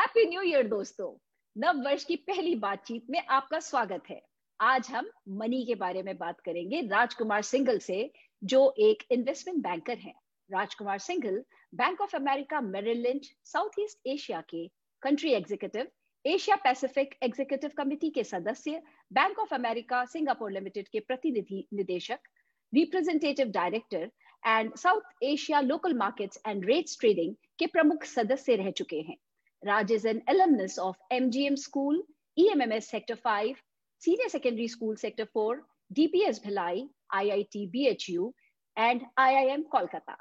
Happy new year दोस्तों। नव वर्ष की पहली बातचीत में आपका स्वागत है। आज हम मनी के बारे में बात करेंगे राजकुमार सिंगल से, जो एक इन्वेस्टमेंट बैंकर हैं। Rajkumar Singhal bank of America Merrill Lynch South East Asia के country executive Asia Pacific executive committee के सदस्य bank of America Singapore limited के प्रतिनिधि निदेशक representative director and South Asia local markets and rates trading के प्रमुख सदस्य रह चुके हैं। Raj is an alumnus of MGM School, EMMS Sector 5, Senior Secondary School Sector 4, DPS Bhilai, IIT BHU and IIM Kolkata.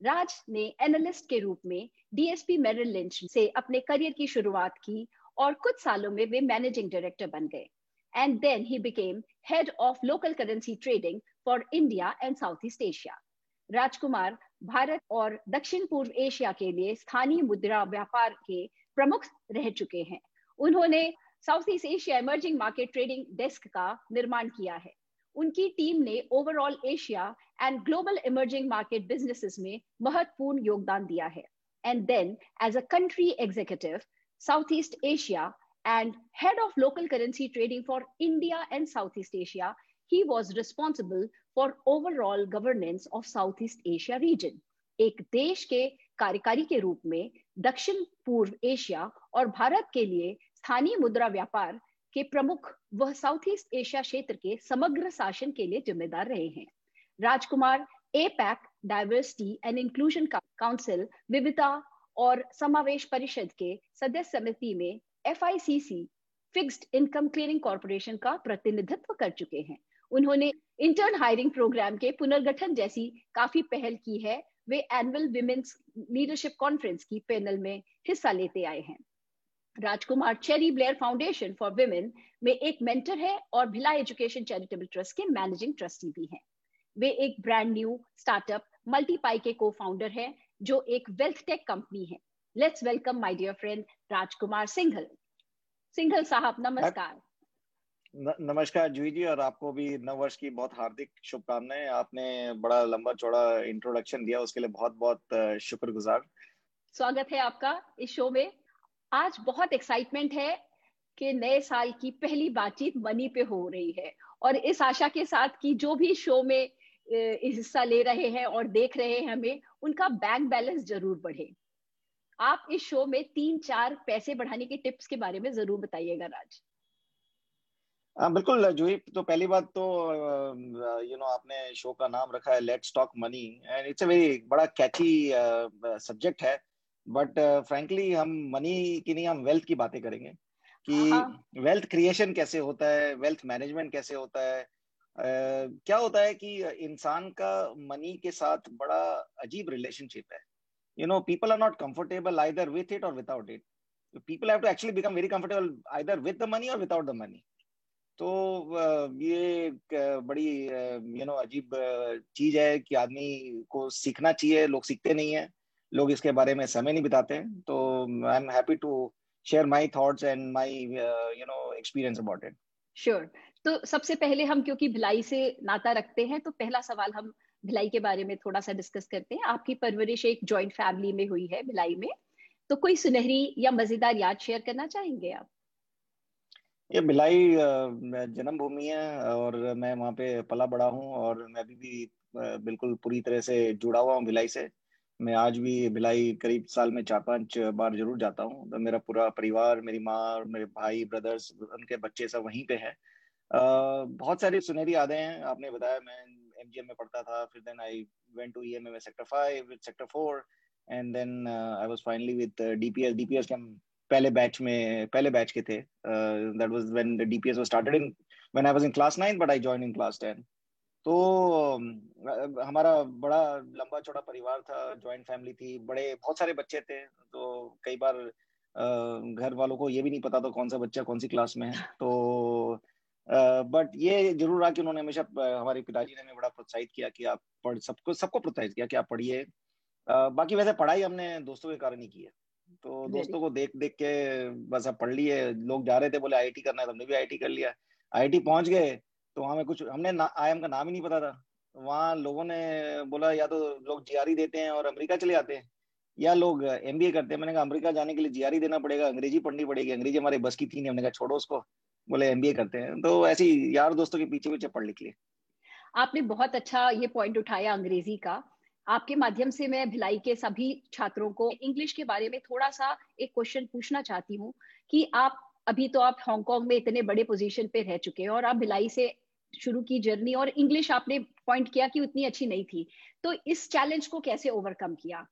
राज ने एनालिस्ट के रूप में डीएसपी मेरिल लिंच से अपने करियर की शुरुआत की और कुछ सालों में वे मैनेजिंग डायरेक्टर बन गए and then he became head of local currency trading for India and South East Asia Rajkumar Bharat और दक्षिण पूर्व एशिया के लिए स्थानीय मुद्रा व्यापार के प्रमुख रह चुके हैं। उन्होंने South East Asia emerging market trading desk का निर्माण किया है। उनकी टीम ने overall Asia and global emerging market businesses में महत्वपूर्ण योगदान दिया है। And then as a country executive South East Asia and head of local currency trading for India and South East Asia he was responsible for overall governance of Southeast Asia region. एक देश के कार्यकारी के रूप में दक्षिण पूर्व Asia और भारत के लिए स्थानीय मुद्रा व्यापार के प्रमुख वह साउथ ईस्ट एशिया क्षेत्र के समग्र शासन के लिए जिम्मेदार रहे हैं। Rajkumar APAC diversity and inclusion council विविधता और समावेश परिषद के सदस्य समिति में FICC fixed income clearing corporation का प्रतिनिधित्व कर चुके हैं। उन्होंने इंटर्न हायरिंग प्रोग्राम के पुनर्गठन जैसी काफ़ी पहल की है वे एनुअल विमेन्स लीडरशिप कॉन्फ्रेंस की पैनल में हिस्सा लेते आए हैं। Rajkumar Cherie Blair foundation for women में एक मेंटर है और भिला एजुकेशन चैरिटेबल ट्रस्ट के मैनेजिंग ट्रस्टी भी हैं। वे एक ब्रांड न्यू स्टार्टअप मल्टीपाई के को फाउंडर है जो एक वेल्थ टेक कंपनी है। Let's welcome my dear friend Rajkumar Singhal Singhal साहब नमस्कार। नमस्कार जूही जी और आपको भी नव वर्ष की बहुत हार्दिक शुभकामनाएँ। आपने बड़ा लंबा चौड़ा इंट्रोडक्शन दिया, उसके लिए बहुत बहुत शुक्रगुजार। स्वागत है आपका इस शो में। आज बहुत एक्साइटमेंट है कि नए साल की पहली बातचीत मनी पे हो रही है। और इस आशा के साथ कि जो भी शो में हिस्सा ले रहे हैं और देख रहे हैं हमें, उनका बैंक बैलेंस ज़रूर बढ़े। आप इस शो में तीन चार पैसे बढ़ाने के टिप्स के बारे में ज़रूर बताइएगा, राज। हाँ बिल्कुल जूही तो पहली बात तो यू नो आपने शो का नाम रखा है let's talk money and it's a very बड़ा कैची सब्जेक्ट है बट फ्रैंकली हम मनी की नहीं हम वेल्थ की बातें करेंगे कि वेल्थ हाँ, क्रिएशन। कैसे होता है वेल्थ मैनेजमेंट कैसे होता है uh, क्या होता है कि इंसान का मनी के साथ बड़ा अजीब रिलेशनशिप है you know people are not comfortable either with it और without it people have to actually become very comfortable either with the money और विदाउट द मनी तो ये बड़ी यू नो अजीब चीज़ है कि आदमी को सीखना चाहिए, लोग सीखते नहीं है, लोग इसके बारे में समय नहीं बिताते हैं तो I am happy to share my thoughts and my you know experience about it sure तो सबसे पहले हम, क्योंकि भिलाई से नाता रखते हैं तो पहला सवाल हम भिलाई के बारे में थोड़ा सा डिस्कस करते हैं। आपकी परवरिश एक जॉइंट फैमिली में हुई है भिलाई में तो कोई सुनहरी या मज़ेदार याद शेयर करना चाहेंगे आप? ये भिलाई जन्मभूमि है और मैं वहाँ पे पला बड़ा हूँ और मैं अभी भी बिल्कुल पूरी तरह से जुड़ा हुआ हूँ भिलाई से। मैं आज भी भिलाई करीब साल में चार पाँच बार ज़रूर जाता हूँ। तो मेरा पूरा परिवार, मेरी माँ मेरे भाई, ब्रदर्स, उनके बच्चे सब वहीं पे हैं। बहुत सारी सुनहरी यादें हैं। आपने बताया मैं एमजीएम में पढ़ता था, फिर then I went to EMA में sector five sector four and then I was finally with DPS DPS के हम पहले बैच में पहले बैच के थे। That was when the DPS was started in when I was in class 9 but I join in class 10 तो uh, हमारा बड़ा लंबा चौड़ा परिवार था जॉइंट फैमिली थी बड़े बहुत सारे बच्चे थे। तो कई बार uh, घर वालों को ये भी नहीं पता था कौन सा बच्चा कौन सी क्लास में है। तो बट uh, ये ज़रूर रहा कि उन्होंने हमेशा हमारे पिताजी ने हमें बड़ा प्रोत्साहित किया कि आप पढ़ सबको सबको प्रोत्साहित किया कि आप पढ़िए। बाकी वैसे पढ़ाई हमने दोस्तों के कारण ही की है। तो दोस्तों को देख देख के बस अब पढ़ लिए। लोग जा रहे थे बोले आईटी करना है तो हमने भी आईटी कर लिया। आईटी पहुँच गए तो हमें कुछ हमने आईएम का नाम ही नहीं पता था। वहाँ लोगों ने बोला या तो लोग जीआरई देते हैं और अमेरिका चले जाते हैं या लोग एमबीए करते हैं। मैंने कहा अमेरिका जाने के लिए जीआरई देना पड़ेगा अंग्रेज़ी पढ़नी पड़ेगी। अंग्रेज़ी हमारे बस की थी नहीं हमने कहा छोड़ो उसको। बोले एमबीए करते हैं। तो ऐसी यार दोस्तों के पीछे पीछे पढ़ लिख लिए। आपने बहुत अच्छा ये पॉइंट उठाया अंग्रेज़ी का। आपके माध्यम से मैं भिलाई के सभी छात्रों को इंग्लिश के बारे में थोड़ा सा एक क्वेश्चन पूछना चाहती हूँ कि आप, अभी तो आप हांगकांग में इतने बड़े पोजीशन पे रह चुके हैं और आप भिलाई से शुरू की जर्नी और इंग्लिश आपने पॉइंट किया कि उतनी अच्छी नहीं थी। तो इस चैलेंज को कैसे ओवरकम किया?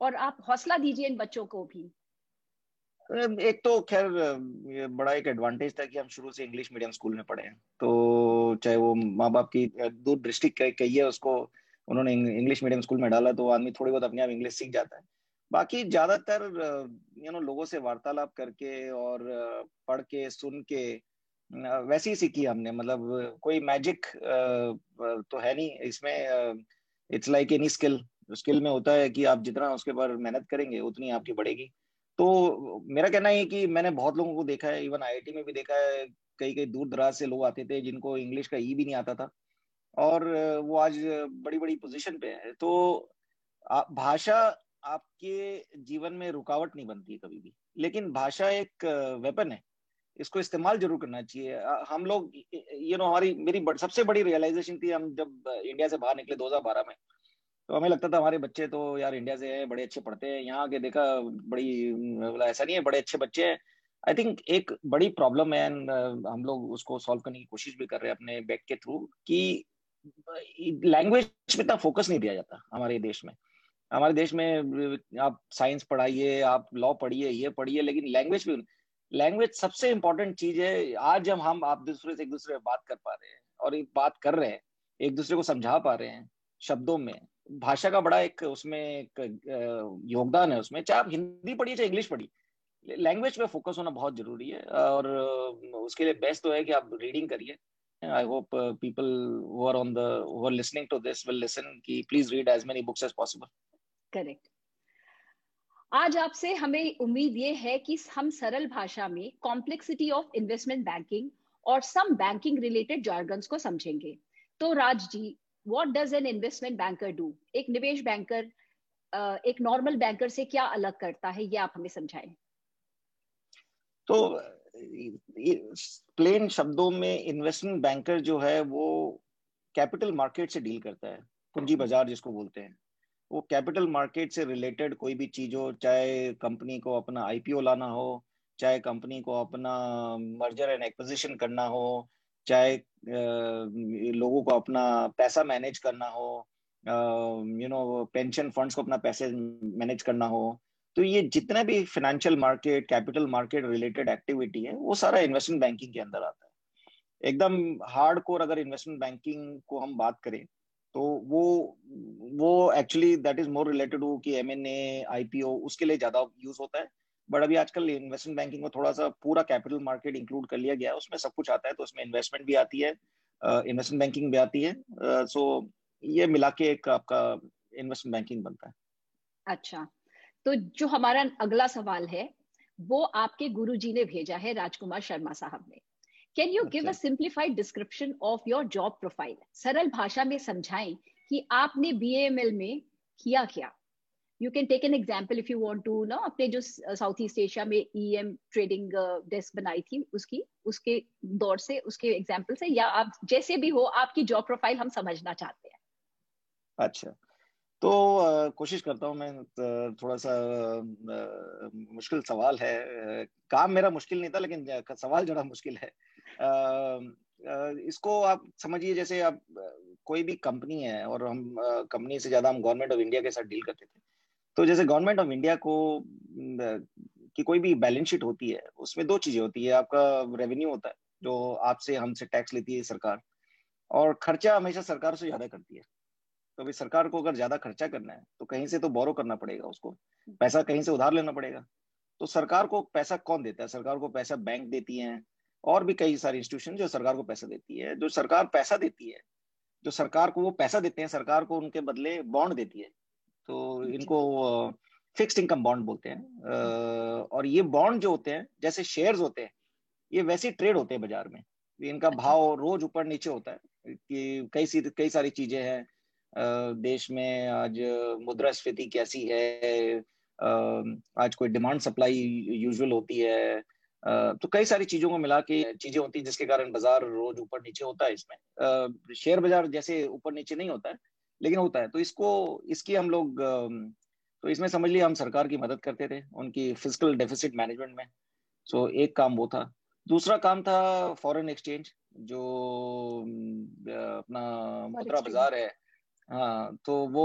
और आप हौसला दीजिए इन बच्चों को भी। एक तो खैर बड़ा एक एडवांटेज था कि हम शुरू से इंग्लिश मीडियम स्कूल में पढ़े हैं। तो चाहे वो माँ बाप की दूर डिस्ट्रिक्ट कही है, उसको उन्होंने इंग्लिश मीडियम स्कूल में डाला तो आदमी थोड़ी बहुत अपने आप इंग्लिश सीख जाता है। बाकी ज़्यादातर यू नो लोगों से वार्तालाप करके और पढ़ के, सुन के वैसे ही सीखी हमने। मतलब कोई मैजिक तो है नहीं। इसमें it's like any skill skill में होता है कि आप जितना उसके ऊपर मेहनत करेंगे, उतनी आपकी बढ़ेगी। तो मेरा कहना है कि मैंने बहुत लोगों को देखा है इवन आईआईटी में भी देखा है कई कई दूर दराज से लोग आते थे जिनको इंग्लिश का ई भी नहीं आता था। और वो आज बड़ी बड़ी पोजीशन पे है। तो भाषा आपके जीवन में रुकावट नहीं बनती कभी भी। लेकिन भाषा एक वेपन है। इसको इस्तेमाल ज़रूर करना चाहिए। हम लोग यू नो, हमारी, मेरी सबसे बड़ी रियलाइजेशन थी हम जब इंडिया से बाहर निकले 2012 में। तो हमें लगता था हमारे बच्चे तो यार इंडिया से हैं, बड़े अच्छे पढ़ते हैं। यहाँ आके देखा, बड़ी बोला ऐसा नहीं है, बड़े अच्छे बच्चे हैं। आई थिंक एक बड़ी प्रॉब्लम है एंड हम लोग उसको सॉल्व करने की कोशिश भी कर रहे हैं अपने बैक के थ्रू कि लैंग्वेज पे इतना फोकस नहीं दिया जाता हमारे देश में। हमारे देश में, आप साइंस पढ़ाइए, आप लॉ पढ़िए, ये पढ़िए, लेकिन लैंग्वेज भी लैंग्वेज सबसे इंपॉर्टेंट चीज़ है। आज जब हम आप दूसरे से एक दूसरे में बात कर पा रहे हैं और बात कर रहे हैं, एक दूसरे को समझा पा रहे हैं शब्दों में, भाषा का बड़ा एक उसमें एक योगदान है उसमें। चाहे आप हिंदी पढ़िए, चाहे इंग्लिश पढ़िए लैंग्वेज पे फोकस होना बहुत ज़रूरी है। और उसके लिए बेस्ट तो है कि आप रीडिंग करिए। I hope people who are on the who are listening to this will listen कि please read as many books as possible correct आज आपसे हमें उम्मीद ये है कि हम सरल भाषा में कॉम्प्लेक्सिटी ऑफ़ इन्वेस्टमेंट बैंकिंग और सम बैंकिंग रिलेटेड जार्गन्स को समझेंगे। तो Raj ji what does an investment banker do एक निवेश बैंकर एक नॉर्मल बैंकर से क्या अलग करता है ये आप हमें समझाएँ। तो प्लेन शब्दों में इन्वेस्टमेंट बैंकर जो है, वो कैपिटल मार्केट से डील करता है पूंजी बाज़ार जिसको बोलते हैं। वो कैपिटल मार्केट से रिलेटेड कोई भी चीज़ हो, चाहे कंपनी को अपना आईपीओ लाना हो, चाहे कंपनी को अपना मर्जर एंड एक्विजिशन करना हो, चाहे लोगों को अपना पैसा मैनेज करना हो यू नो पेंशन फंड्स को अपना पैसे मैनेज करना हो तो ये जितने भी financial market capital market related activity है, वो सारा इन्वेस्टमेंट बैंकिंग के अंदर आता है। एकदम हार्ड कोर अगर इन्वेस्टमेंट बैंकिंग को हम बात करें तो वो वो actually that is more related to कि एम एन ए आईपीओ उसके लिए ज़्यादा यूज़ होता है। बट अभी आजकल इन्वेस्टमेंट बैंकिंग में थोड़ा सा पूरा कैपिटल मार्केट इंक्लूड कर लिया गया है, उसमें सब कुछ आता है तो उसमें इन्वेस्टमेंट भी आती है इन्वेस्टमेंट बैंकिंग भी आती है सो ये मिला के एक आपका इन्वेस्टमेंट बैंकिंग बनता है। अच्छा। तो जो हमारा अगला सवाल है वो आपके गुरुजी ने भेजा है राजकुमार शर्मा साहब ने। Can you give a simplified description of your job profile सरल भाषा में समझाएँ कि आपने बीएमएल में किया क्या। You can take an example if you want to ना अपने जो साउथ ईस्ट एशिया में ई एम ट्रेडिंग डेस्क बनाई थी उसकी उसके दौर से उसके एग्ज़ाम्पल से या आप जैसे भी हो आपकी जॉब प्रोफ़ाइल हम समझना चाहते हैं। अच्छा। तो कोशिश करता हूँ मैं थोड़ा सा मुश्किल सवाल है। काम मेरा मुश्किल नहीं था, लेकिन सवाल जरा मुश्किल है। इसको आप समझिए, जैसे आप कोई भी कंपनी है और हम कंपनी से ज़्यादा हम गवर्नमेंट ऑफ़ इंडिया के साथ डील करते थे तो जैसे गवर्नमेंट ऑफ़ इंडिया को की कोई भी बैलेंस शीट होती है, उसमें दो चीज़ें होती है। आपका रेवेन्यू होता है, जो आपसे हमसे टैक्स लेती है सरकार, और खर्चा हमेशा सरकार से ज़्यादा करती है। तो अभी सरकार को अगर ज़्यादा खर्चा करना है तो कहीं से तो बोरो करना पड़ेगा उसको। पैसा कहीं से उधार लेना पड़ेगा। तो सरकार को पैसा कौन देता है? सरकार को पैसा बैंक देती है और भी कई सारी इंस्टीट्यूशन जो सरकार को पैसा देती है। जो सरकार पैसा देती है जो सरकार को वो पैसा देते हैं सरकार को उनके बदले बॉन्ड देती है। तो इनको फिक्स्ड इनकम बॉन्ड बोलते हैं। और ये बॉन्ड जो होते हैं जैसे शेयर्स होते हैं ये वैसे ट्रेड होते हैं बाज़ार में। इनका अच्छा। भाव रोज ऊपर नीचे होता है कि कई सी कई सारी चीज़ें हैं देश में आज मुद्रा मुद्रास्फीति कैसी है? आज कोई डिमांड सप्लाई यूजुअल होती है। तो कई सारी चीज़ों को मिला के चीज़ें होती है जिसके कारण बाज़ार रोज ऊपर नीचे होता है इसमें। शेयर बाज़ार जैसे ऊपर नीचे नहीं होता है लेकिन होता है। तो इसको इसकी हम लोग तो इसमें समझ लिया हम सरकार की मदद करते थे उनकी फ़िज़िकल डेफिसिट मैनेजमेंट में। सो एक काम वो था। दूसरा काम था फॉरेन एक्सचेंज जो अपना मुद्रा बाज़ार है हाँ तो वो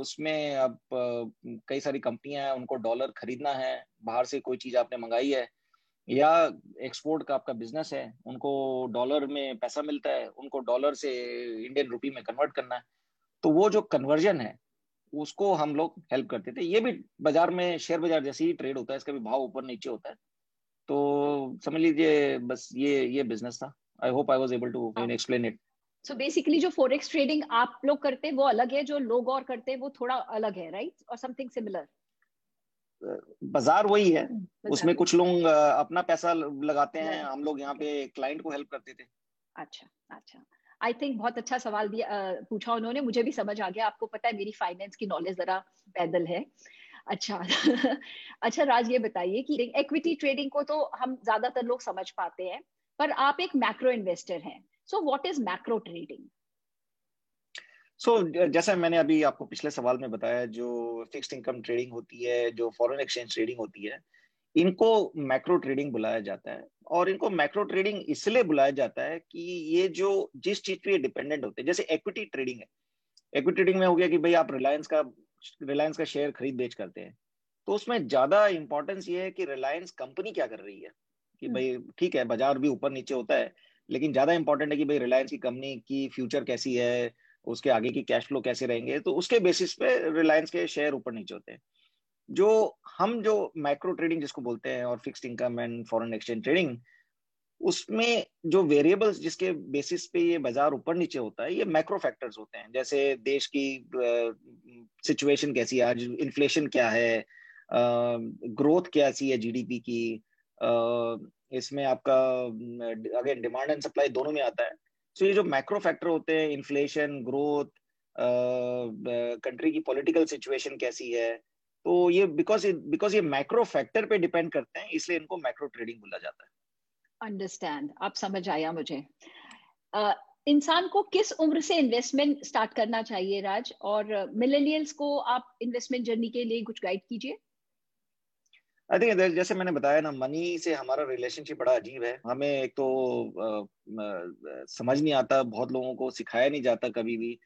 उसमें अब कई सारी कंपनियाँ हैं उनको डॉलर खरीदना है बाहर से कोई चीज़ आपने मंगाई है या एक्सपोर्ट का आपका बिज़नेस है उनको डॉलर में पैसा मिलता है उनको डॉलर से इंडियन रुपी में कन्वर्ट करना है तो वो जो कन्वर्जन है उसको हम लोग हेल्प करते थे। ये भी बाज़ार में शेयर बाज़ार जैसे ही ट्रेड होता है इसका भी भाव ऊपर नीचे होता है तो समझ लीजिए बस ये ये बिज़नेस था। I hope I was able to explain it so basically जो फॉरेक्स ट्रेडिंग आप लोग करते हैं वो अलग है जो लोग और करते हैं वो थोड़ा अलग है राइट और समथिंग सिमिलर बाज़ार वही है। उसमें कुछ लोग अपना पैसा लगाते हैं हम लोग यहाँ पे क्लाइंट को हेल्प करते थे। अच्छा अच्छा। आई थिंक बहुत अच्छा सवाल दिया पूछा उन्होंने। मुझे भी समझ आ गया। आपको पता है मेरी फाइनेंस की नॉलेज जरा पैदल है। अच्छा अच्छा राज ये बताइए कि इक्विटी ट्रेडिंग को तो हम ज़्यादातर लोग समझ पाते हैं पर आप एक मैक्रो इन्वेस्टर हैं। So what is macro trading so so, जैसा मैंने अभी आपको पिछले सवाल में बताया जो फिक्स्ड इनकम ट्रेडिंग होती है जो फॉरेन एक्सचेंज ट्रेडिंग होती है इनको मैक्रो ट्रेडिंग बुलाया जाता है। और इनको मैक्रो ट्रेडिंग इसलिए बुलाया जाता है कि ये जो जिस चीज़ पे डिपेंडेंट होते हैं जैसे एक्विटी ट्रेडिंग है। एक्विटी ट्रेडिंग में हो गया कि भाई आप रिलायंस का रिलायंस का शेयर खरीद बेच करते हैं। तो उसमें ज़्यादा इंपॉर्टेंस ये है कि रिलायंस कंपनी क्या कर रही है? कि हम्म। भाई ठीक है बाज़ार भी ऊपर नीचे होता है लेकिन ज़्यादा इंपॉर्टेंट है कि भाई रिलायंस की कंपनी की फ्यूचर कैसी है, उसके आगे की कैश फ्लो कैसे रहेंगे तो उसके बेसिस पे रिलायंस के शेयर ऊपर नीचे होते हैं। जो हम जो माइक्रो ट्रेडिंग जिसको बोलते हैं और fixed income and foreign exchange trading उसमें जो वेरिएबल्स जिसके बेसिस पे ये बाज़ार ऊपर नीचे होता है, ये मैक्रो फैक्टर्स होते हैं। जैसे देश की सिचुएशन कैसी है, आज इन्फ्लेशन क्या है ग्रोथ कैसी है जीडीपी की इसमें आपका अगेन डिमांड एंड सप्लाई दोनों में आता है। सो so ये जो मैक्रो फैक्टर होते हैं इन्फ्लेशन ग्रोथ कंट्री की पॉलिटिकल सिचुएशन कैसी है तो ये बिकॉज़ बिकॉज़ ये मैक्रो फैक्टर पे डिपेंड करते हैं इसलिए इनको मैक्रो ट्रेडिंग बोला जाता है। अंडरस्टैंड आप समझ आया मुझे। uh, इंसान को किस उम्र से इन्वेस्टमेंट स्टार्ट करना चाहिए राज? और मिलेनियल्स को आप इन्वेस्टमेंट जर्नी के लिए कुछ गाइड कीजिए। आई थिंक जैसे मैंने बताया ना मनी से हमारा रिलेशनशिप बड़ा अजीब है। हमें एक तो आ, आ, समझ नहीं आता बहुत लोगों को सिखाया नहीं जाता कभी भी।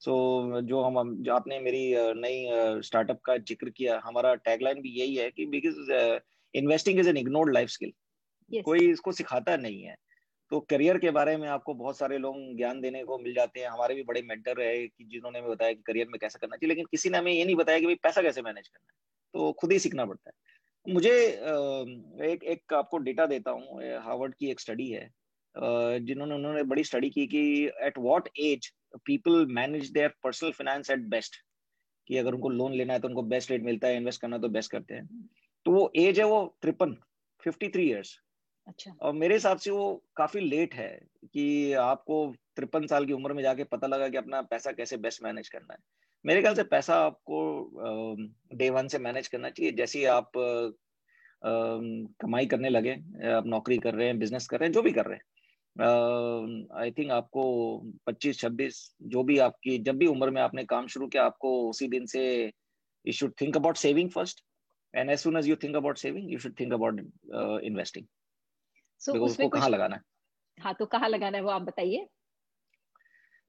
सो so, जो हम जो आपने मेरी नई स्टार्टअप का ज़िक्र किया हमारा टैगलाइन भी यही है कि because investing is an ignored life skill कोई इसको सिखाता नहीं है। तो करियर के बारे में आपको बहुत सारे लोग ज्ञान देने को मिल जाते हैं। हमारे भी बड़े मेंटर रहे कि जिन्होंने हमें बताया कि करियर में कैसे करना चाहिए लेकिन किसी ने हमें ये नहीं बताया कि भाई पैसा कैसे मैनेज करना है। तो खुद ही सीखना पड़ता है। मुझे एक एक आपको डेटा देता हूँ हार्वर्ड की एक स्टडी है जिन्होंने उन्होंने बड़ी स्टडी की कि at what age people manage their personal finance at best कि अगर उनको लोन लेना है तो उनको बेस्ट रेट मिलता है इन्वेस्ट करना तो बेस्ट करते हैं। तो वो एज है वो ट्रिपन फिफ्टी थ्री ईयर्स अच्छा। और मेरे हिसाब से वो काफ़ी लेट है कि आपको तिरपन साल की उम्र में जाके पता लगा कि अपना पैसा कैसे बेस्ट मैनेज करना है। मेरे ख्याल से पैसा आपको डे वन से मैनेज करना चाहिए। जैसे ही आप कमाई करने लगे आप नौकरी कर रहे हैं बिज़नेस कर रहे हैं जो भी कर रहे हैं आई थिंक आपको 25 26 जो भी आपकी जब भी उम्र में आपने काम शुरू किया आपको उसी दिन से you should think about saving first and as soon as you think about saving you should think about investing उसको कहाँ लगाना है? हाँ तो कहाँ लगाना है वो आप बताइए।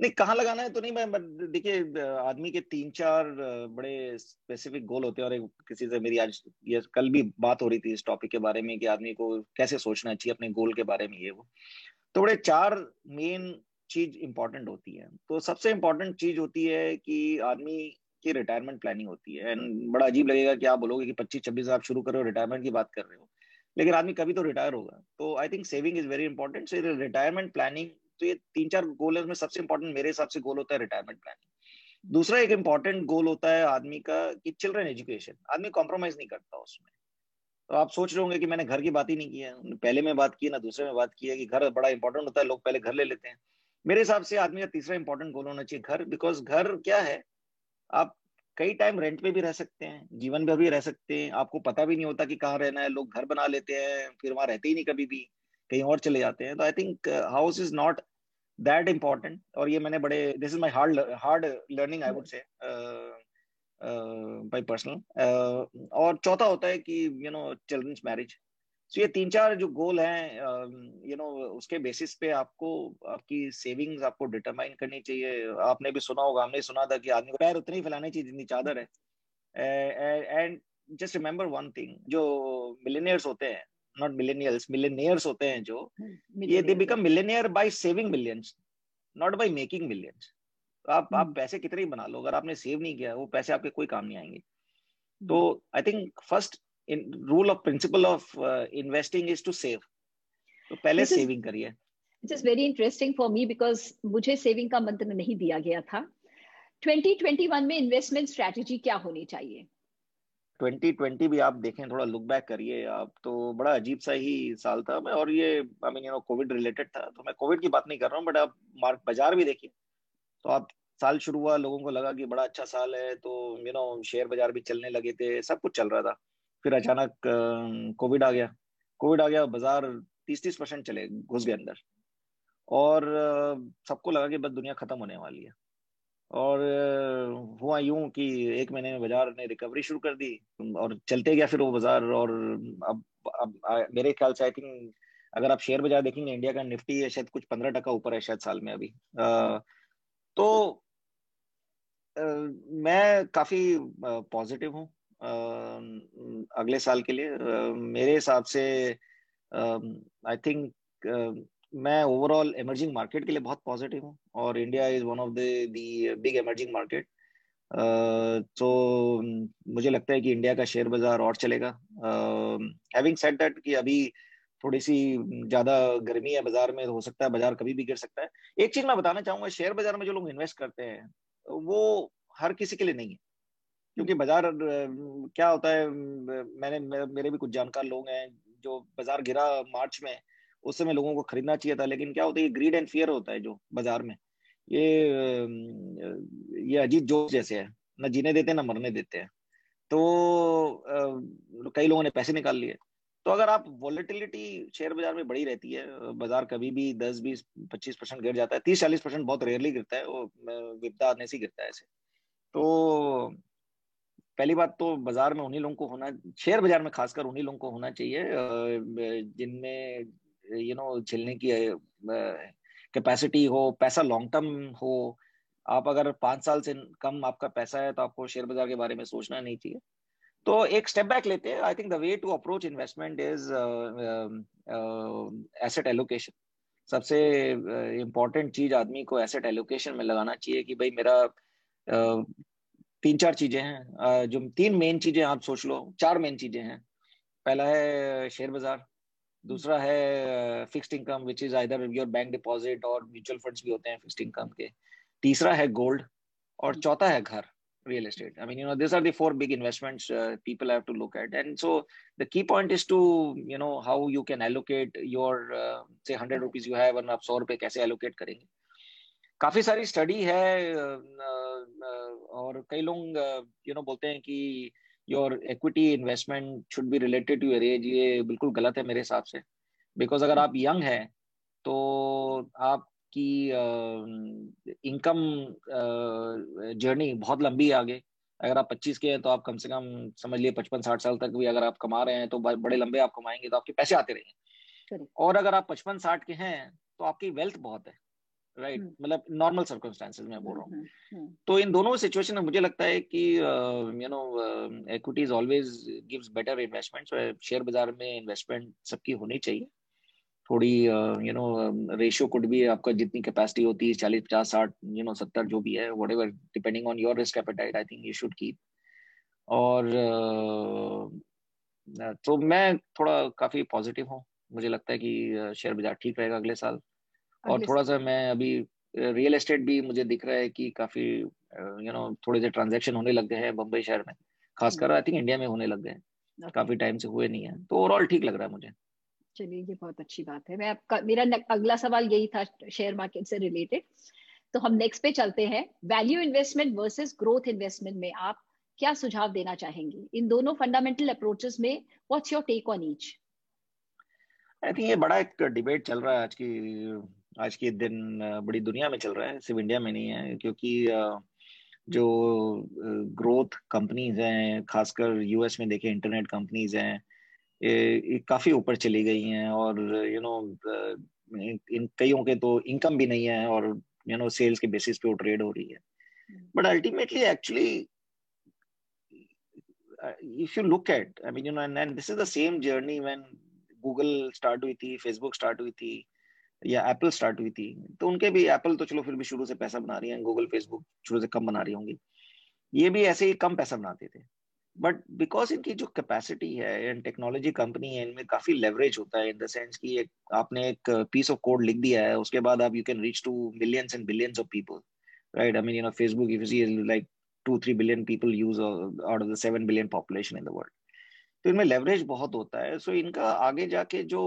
नहीं, कहाँ लगाना है तो नहीं, मैं देखिए आदमी के तीन चार बड़े स्पेसिफिक गोल होते हैं और एक, किसी से मेरी आज, ये कल भी बात हो रही थी इस टॉपिक के बारे में कि आदमी को कैसे सोचना चाहिए अपने गोल के बारे में, ये वो। तो बड़े चार मेन चीज़ इंपॉर्टेंट होती है। तो सबसे इम्पोर्टेंट चीज़ होती है कि आदमी की रिटायरमेंट प्लानिंग होती है। एंड बड़ा अजीब लगेगा कि आप बोलोगे कि पच्चीस छब्बीस आप शुरू कर रहे हो रिटायरमेंट की बात कर रहे हो। लेकिन आदमी कभी तो रिटायर होगा। तो I think saving is very important so retirement planning तो ये तीन चार गोल है सबसे इंपॉर्टेंट मेरे हिसाब से गोल होता है रिटायरमेंट प्लानिंग दूसरा एक इंपॉर्टेंट गोल होता है आदमी का कि चिल्ड्रन एजुकेशन आदमी कॉम्प्रोमाइज नहीं करता उसमें. तो आप सोच रहे होंगे कि मैंने घर की बात ही नहीं की है। पहले में बात की, ना दूसरे में बात की है कि घर बड़ा इंपॉर्टेंट होता है, लोग पहले घर ले लेते हैं। मेरे हिसाब से आदमी का तीसरा इंपॉर्टेंट गोल होना चाहिए घर बिकॉज़ घर क्या है? आप कई टाइम रेंट पे भी रह सकते हैं, जीवन में भी रह सकते हैं। आपको पता भी नहीं होता कि कहाँ रहना है, लोग घर बना लेते हैं, फिर वहाँ रहते ही नहीं कभी भी। कहीं और चले जाते हैं। तो I think house is not that important और ये मैंने बड़े this is my hard hard learning I would say by personal और चौथा होता है कि you know children's marriage so ये तीन चार जो गोल हैं यू नो उसके बेसिस पे आपको, आपकी सेविंग्स आपको डिटरमाइन करनी चाहिए। आपने भी सुना होगा, हमने सुना था कि आदमी को पैर उतनी फैलानी चाहिए जितनी चादर है। And just remember one thing जो मिलेनियर्स होते हैं नॉट मिलेनियल्स मिलेनियर्स होते हैं जो ये they become millionaire by saving millions not by making millions आप आप hmm. पैसे कितने ही बना लो अगर आपने सेव नहीं किया वो पैसे आपके कोई काम नहीं आएँगे। तो I think first rule of principle of uh, investing is to save. तो पहले सेविंग करिए। It is very interesting for me because मुझे सेविंग का मंत्र नहीं दिया गया था। 2021 में इन्वेस्टमेंट स्ट्रेटजी क्या होनी चाहिए? 2020 भी आप देखें, थोड़ा लुक बैक करिए आप तो बड़ा अजीब सा ही साल था मैं, और ये I mean you know covid related था तो मैं कोविड की बात नहीं कर रहा हूँ बट आप मार्क बाज़ार भी देखिए। तो आप, साल शुरू हुआ, लोगों को लगा कि बड़ा अच्छा साल है तो यू नो शेयर बाज़ार भी चलने लगे थे, सब कुछ चल रहा था। फिर अचानक कोविड आ गया। कोविड आ गया, बाज़ार तीस तीस परसेंट चले, घुस गए अंदर। और सबको लगा कि बस दुनिया खत्म होने वाली है। और हुआ यूँ कि एक महीने में बाज़ार ने रिकवरी शुरू कर दी और चलते गया फिर वो बाज़ार और अब अब मेरे ख्याल से आई थिंक अगर आप शेयर बाज़ार देखेंगे इंडिया का निफ्टी है शायद कुछ पंद्रह टका ऊपर है शायद साल में अभी। आ, तो आ, मैं काफ़ी पॉजिटिव हूँ अगले साल के लिए। मेरे हिसाब से आई थिंक मैं ओवरऑल इमर्जिंग मार्केट के लिए बहुत पॉजिटिव हूँ और India is one of the big emerging market तो मुझे लगता है कि इंडिया का शेयर बाज़ार और चलेगा। हैविंग सेड दैट कि अभी थोड़ी सी ज़्यादा गर्मी है बाज़ार में, हो सकता है बाज़ार कभी भी गिर सकता है। एक चीज़ मैं बताना चाहूँगा शेयर बाज़ार में जो लोग इन्वेस्ट करते हैं, वो हर किसी के लिए नहीं है। क्योंकि बाज़ार क्या होता है मैंने मेरे भी कुछ जानकार लोग हैं जो बाज़ार गिरा मार्च में उस समय लोगों को खरीदना चाहिए था, लेकिन क्या होता है, ये ग्रीड एंड फियर होता है जो बाज़ार में। ये ये अजीत जोश जैसे है, ना जीने देते हैं ना मरने देते हैं। तो कई लोगों ने पैसे निकाल लिए। तो अगर आप वॉलेटिलिटी शेयर बाज़ार में बड़ी रहती है, बाज़ार कभी भी दस, बीस, पच्चीस परसेंट गिर जाता है, तीस, चालीस परसेंट बहुत रेयरली गिरता है, वो विपदा आने से गिरता है ऐसे। तो पहली बात तो बाज़ार में उन्हीं लोगों को होना, शेयर बाज़ार में खासकर उन्हीं लोगों को होना चाहिए जिनमें यू नो झेलने की कैपेसिटी हो पैसा लॉन्ग टर्म हो आप अगर पाँच साल से कम आपका पैसा है तो आपको शेयर बाज़ार के बारे में सोचना नहीं चाहिए। तो एक स्टेप बैक लेते हैं। I think the way to approach investment is asset allocation सबसे इम्पोर्टेंट चीज़ आदमी को एसेट एलोकेशन में लगाना चाहिए कि भाई मेरा uh, तीन चार चीज़ें हैं। uh, जो तीन मेन चीज़ें आप सोच लो चार मेन चीज़ें हैं। पहला है शेयर बाज़ार। दूसरा है fixed income which is either your bank deposit और म्यूचुअल फंड्स भी होते हैं फिक्स्ड इनकम के तीसरा है गोल्ड और hmm. चौथा है घर real estate i mean you know these are the four big investments uh, people have to look at and so the key point is to you know how you can allocate your uh, say 100 rupees you have and आप 100 रुपए कैसे allocate करेंगे काफ़ी सारी study है और कई लोग यू नो बोलते हैं कि your equity investment should be related to your age ये बिल्कुल गलत है मेरे हिसाब से। बिकॉज़ अगर आप यंग हैं तो आपकी इनकम जर्नी बहुत लंबी है आगे। अगर आप 25 के हैं तो आप कम से कम समझ लिए 55 60 साल तक भी अगर आप कमा रहे हैं तो बड़े लंबे आप कमाएँगे तो आपके पैसे आते रहेंगे। और अगर आप 55 60 के हैं तो आपकी वेल्थ बहुत है। Right right? मतलब नॉर्मल सर्कमस्टांसेस में बोल रहा हूँ। तो इन दोनों सिचुएशन में मुझे लगता है कि you know equities always gives better investment share बाज़ार में इन्वेस्टमेंट सबकी होनी चाहिए। थोड़ी यू नो रेशियो कुड भी आपका जितनी कैपेसिटी होती है चालीस पचास साठ यू नो सत्तर जो भी है whatever depending on your risk appetite I think you should keep और uh, तो मैं थोड़ा काफ़ी पॉजिटिव हूँ। मुझे लगता है कि शेयर बाज़ार ठीक रहेगा अगले साल। और थोड़ा सा मैं अभी रियल एस्टेट भी मुझे दिख रहा है कि काफ़ी यू नो थोड़े से ट्रांजेक्शन होने लग गए हैं बम्बई शहर में। खासकर आई थिंक इंडिया में होने लग गए हैं। काफ़ी टाइम से हुए नहीं है। तो ओवरऑल ठीक लग रहा है मुझे। चलिए ये बहुत अच्छी बात है। मैं आपका मेरा अगला सवाल यही था शेयर मार्केट से रिलेटेड तो हम नेक्स्ट पे चलते हैं। Value investment versus growth investment में आप क्या सुझाव देना चाहेंगे? इन दोनों फंडामेंटल अप्रोचेस में what's your take on each I think ये बड़ा एक डिबेट चल रहा है आज की आज के दिन बड़ी दुनिया में चल रहा है सिर्फ़ इंडिया में नहीं है क्योंकि जो ग्रोथ कंपनीज़ हैं खासकर यूएस में देखें इंटरनेट कंपनीज़ हैं ये काफ़ी ऊपर चली गई हैं और यू नो इन कईयों के तो इनकम भी नहीं है और यू नो सेल्स के बेसिस पे वो ट्रेड हो रही है। But ultimately actually if you look at i mean you know and, and this is the same journey when Google start हुई थी फेसबुक स्टार्ट हुई थी या एप्पल स्टार्ट हुई थी तो उनके भी एप्पल तो चलो फिर भी शुरू से पैसा बना रही है गूगल फेसबुक शुरू से कम बना रही होंगी। ये भी ऐसे ही कम पैसा बनाते थे। बट बिकॉज़ इनकी जो कैपेसिटी है एंड टेक्नोलॉजी कंपनी है, इनमें काफ़ी लेवरेज होता है इन द सेंस कि एक, आपने एक पीस ऑफ़ कोड लिख दिया है, उसके बाद आप you can reach to millions and billions of people right I mean you know Facebook if you see like 2 3 billion people use out of the 7 billion population in the world तो इनमें leverage बहुत होता है सो so इनका आगे जाके जो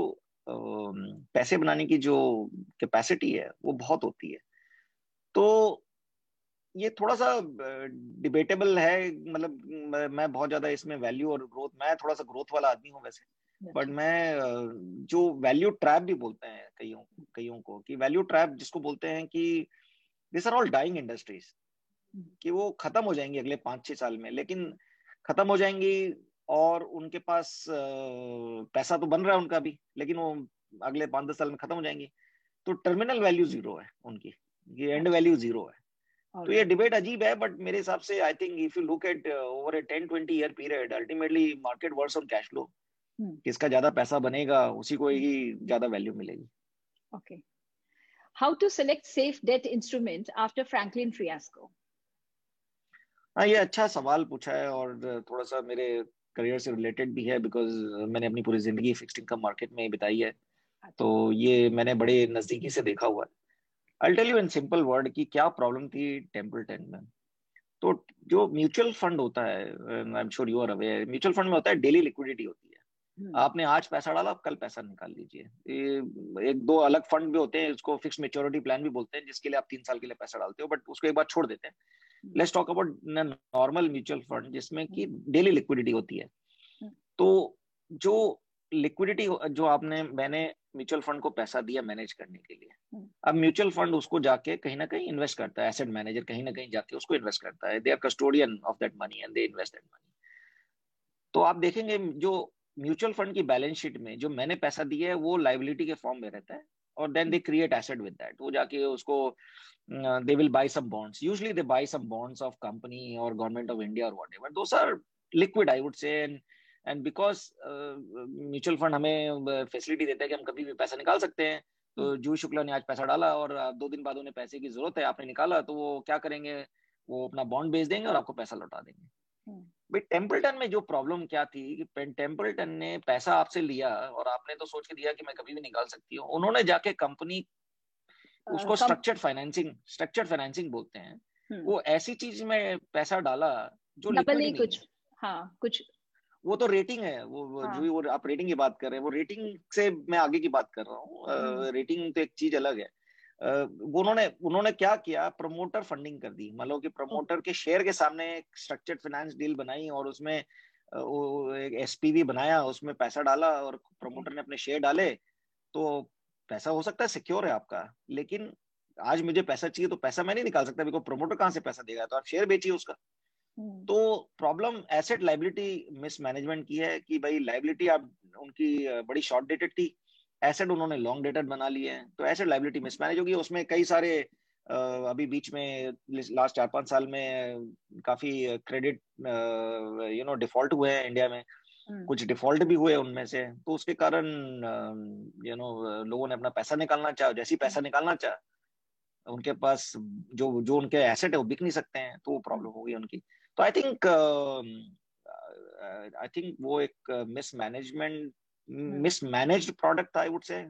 पैसे बनाने की जो कैपेसिटी है वो बहुत होती है। तो ये थोड़ा सा डिबेटेबल है मतलब मैं बहुत ज़्यादा इसमें वैल्यू और ग्रोथ मैं थोड़ा सा ग्रोथ वाला आदमी हूँ वैसे। बट मैं जो वैल्यू ट्रैप भी बोलते हैं कईयों कईयों को कि वैल्यू ट्रैप जिसको बोलते हैं कि this are all dying industries कि वो खत्म हो जाएँगी अगले पाँच छह साल में लेकिन खत्म हो जाएँगी और उनके पास पैसा तो बन रहा है उनका भी लेकिन वो अगले पाँच दस साल में खत्म हो जाएँगी। तो टर्मिनल वैल्यू ज़ीरो है उनकी ये एंड वैल्यू ज़ीरो है। तो ये डिबेट अजीब है बट मेरे हिसाब से I think if you look at over a ten twenty year period ultimately market works on cash flow किसका ज़्यादा पैसा बनेगा उसी को ही ज़्यादा वैल्यू मिलेगी। Okay how to select safe debt instrument after Franklin fiasco हाँ ये अच्छा सवाल पूछा है और थोड़ा सा मेरे करियर से रिलेटेड भी है बिकॉज़ मैंने अपनी पूरी ज़िंदगी फिक्स्ड इनकम मार्केट में बिताई है। अच्छा। तो ये मैंने बड़े नजदीकी से देखा हुआ है। I tell you in simple word कि क्या प्रॉब्लम थी टेंपल टेन में। तो जो म्यूचुअल फंड होता है I am sure you are aware mutual fund में होता है डेली लिक्विडिटी होती है। हम्म। आपने आज पैसा डाला आप कल पैसा निकाल लीजिए। एक दो अलग फंड भी होते हैं उसको फिक्स मेच्योरिटी प्लान भी बोलते हैं जिसके लिए आप तीन साल के लिए पैसा डालते हो बट उसको एक बार छोड़ देते हैं। Let's talk about normal mutual fund जिसमें कि डेली लिक्विडिटी होती है हम्म। तो जो लिक्विडिटी जो आपने मैंने म्यूचुअल फंड को पैसा दिया मैनेज करने के लिए हम्म। अब म्यूचुअल फंड उसको जाके कहीं ना कहीं इन्वेस्ट करता है एसेट मैनेजर कहीं ना कहीं जाके उसको इन्वेस्ट करता है they are custodian of that money and they invest that money तो आप देखेंगे जो म्यूचुअल फंड की बैलेंस शीट में जो मैंने पैसा दिया है वो लाइबिलिटी के फॉर्म में रहता है और then they create asset with that वो जाके उसको they will buy some bonds usually they buy some bonds of company और गवर्नमेंट ऑफ़ इंडिया और whatever those are liquid I would say and and because mutual fund हमें facility देता है कि हम कभी भी पैसा निकाल सकते हैं तो जू शुक्ला ने आज पैसा डाला और दो दिन बाद उन्हें पैसे की ज़रूरत है आपने निकाला तो वो क्या करेंगे? वो अपना बॉन्ड बेच देंगे और आपको पैसा लौटा देंगे। भाई टेम्पल्टन में जो प्रॉब्लम क्या थी कि टेम्पल्टन ने पैसा आपसे लिया और आपने तो सोच के दिया कि मैं कभी भी निकाल सकती हूँ। उन्होंने जाके कंपनी उसको स्ट्रक्चर्ड फाइनेंसिंग स्ट्रक्चर्ड फाइनेंसिंग बोलते हैं। हम्म। वो ऐसी चीज़ में पैसा डाला जो नहीं कुछ। हाँ। कुछ। वो तो रेटिंग है वो हाँ. जो वो आप रेटिंग की बात कर रहे हैं वो रेटिंग से मैं आगे की बात कर रहा हूँ। Rating hmm. तो एक चीज़ अलग है। उन्होंने उन्होंने क्या किया? प्रमोटर फंडिंग कर दी। मतलब कि प्रमोटर के शेयर के सामने एक स्ट्रक्चर्ड फाइनेंस डील बनाई और उसमें एक एसपीवी बनाया उसमें पैसा डाला और प्रमोटर ने अपने शेयर डाले तो पैसा हो सकता है सिक्योर है आपका। लेकिन आज मुझे पैसा चाहिए तो पैसा मैं नहीं निकाल सकता बिकॉज़ प्रमोटर कहाँ से पैसा देगा? तो आप शेयर बेचिए उसका। हम्म। तो प्रॉब्लम एसेट लाइबिलिटी मिसमैनेजमेंट की है कि भाई लाइबिलिटी आप उनकी बड़ी शॉर्ट डेटेड थी। एसेट उन्होंने लॉन्ग डेटेड बना लिए हैं तो एसेट लाइबिलिटी मिसमैनेज होगी। उसमें कई सारे अभी बीच में लास्ट चार पाँच साल में काफ़ी क्रेडिट यू नो डिफ़ॉल्ट हुए हैं इंडिया में। हम्म। कुछ डिफ़ॉल्ट भी हुए उनमें से। तो उसके कारण यू नो लोगों ने अपना पैसा निकालना चाहा जैसे ही पैसा निकालना चाहा उनके पास जो जो उनके एसेट है वो बिक नहीं सकते हैं तो वो प्रॉब्लम हो गई उनकी। तो आई थिंक आई थिंक वो एक मिसमैनेजमेंट मिसमैनेज्ड प्रोडक्ट था आई वुड से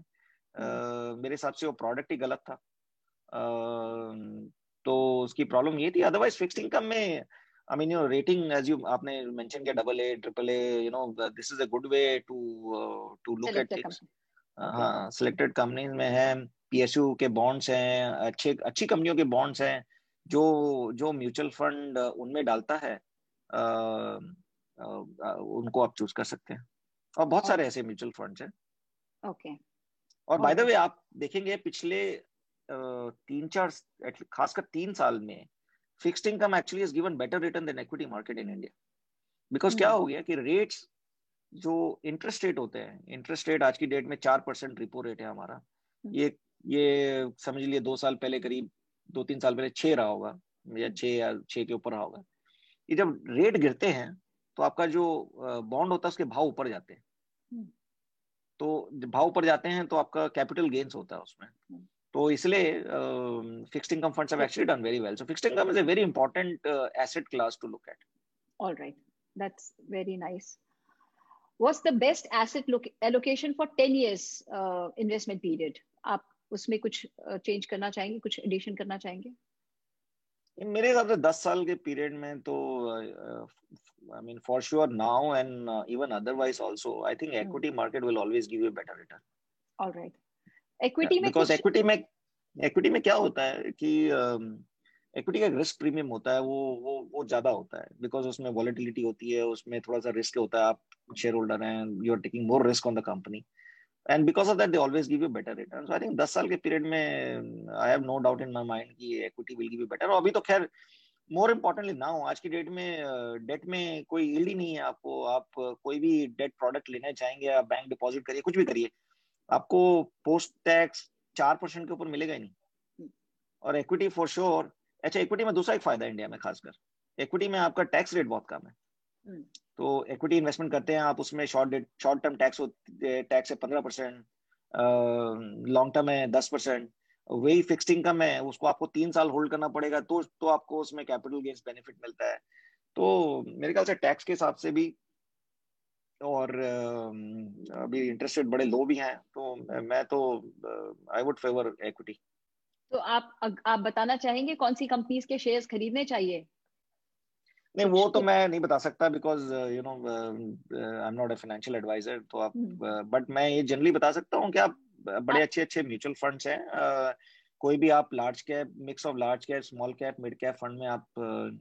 मेरे हिसाब से वो प्रोडक्ट ही गलत था। uh, तो उसकी प्रॉब्लम ये थी अदरवाइज़ फिक्स्ड इनकम में I mean you rating as you आपने मेंशन किया double A triple A you know this is a good way to to look at things हाँ सिलेक्टेड कंपनीज़ में है पीएसयू के बॉन्ड्स हैं अच्छे अच्छी कंपनियों के बॉन्ड्स हैं जो जो म्यूचुअल फंड उनमें डालता है उनको आप चूज़ कर सकते हैं। और बहुत सारे ऐसे म्यूचुअल फंड्स हैं ओके और बाय द वे आप देखेंगे पिछले तीन चार खासकर तीन साल में fixed income actually is given better return than equity market in India because क्या hmm. हो गया कि रेट्स जो इंटरेस्ट रेट होते हैं इंटरेस्ट रेट आज की डेट में चार परसेंट रिपो रेट है हमारा hmm. ये ये समझ लिए दो साल पहले करीब दो तीन साल पहले छह रहा होगा या छह या छह के ऊपर रहा होगा ये जब रेट गिरते हैं तो आपका जो बॉन्ड होता है उसके भाव ऊपर जाते हैं. तो भाव ऊपर जाते हैं तो आपका कैपिटल गेन्स होता है उसमें। तो इसलिए fixed income funds have actually done very well so fixed income is a very important asset class to look at alright that's very nice what's the best asset allocation for 10 years uh, investment period? आप उसमें कुछ change uh, करना चाहेंगे? कुछ addition करना चाहेंगे? मेरे हिसाब से 10 साल के पीरियड में तो I mean for sure now and even otherwise also I think equity market will always give you better return alright equity में बिकॉज़ इक्विटी में इक्विटी में क्या होता है कि uh, इक्विटी का रिस्क प्रीमियम होता है वो वो वो ज़्यादा होता है बिकॉज़ उसमें वॉलिटिलिटी होती है उसमें थोड़ा सा रिस्क होता है आप शेयर होल्डर हैं you are taking more risk on the company and because of that they always give you better return so I think दस साल के पीरियड में I have no doubt in my mind की equity will give you better अभी तो खैर more importantly ना हो आज की डेट में डेट में कोई इल्ड ही नहीं है आपको। आप कोई भी डेट प्रोडक्ट लेना चाहेंगे, आप बैंक डिपॉजिट करिए, कुछ भी करिए, आपको पोस्ट टैक्स चार परसेंट के ऊपर मिलेगा ही नहीं. और इक्विटी फॉर श्योर अच्छा इक्विटी में दूसरा एक फ़ायदा इंडिया में खासकर। इक्विटी में आपका टैक्स रेट बहुत कम है। हम्म। तो इक्विटी इन्वेस्टमेंट करते हैं आप, उसमें short debt short term tax tax है पंद्रह परसेंट लॉन्ग टर्म है दस परसेंट। वही फिक्स्ड इनकम है, उसको आपको तीन साल होल्ड करना पड़ेगा तो तो आपको उसमें कैपिटल गेन्स बेनिफिट मिलता है। तो मेरे ख्याल से टैक्स के हिसाब से भी, और अभी इंटरेस्ट रेट बड़े लो भी हैं तो मैं तो आई वुड फेवर इक्विटी तो आप आप बताना चाहेंगे कौन सी कंपनीज़ के शेयर्स खरीदने चाहिए? नहीं वो तो मैं नहीं बता सकता because you know I am not a financial adviser तो आप बट हम्म। मैं ये जनरली बता सकता हूँ कि आप बड़े अच्छे अच्छे म्यूचुअल फंड्स हैं uh, कोई भी आप large cap mix of large cap small cap mid cap fund में आप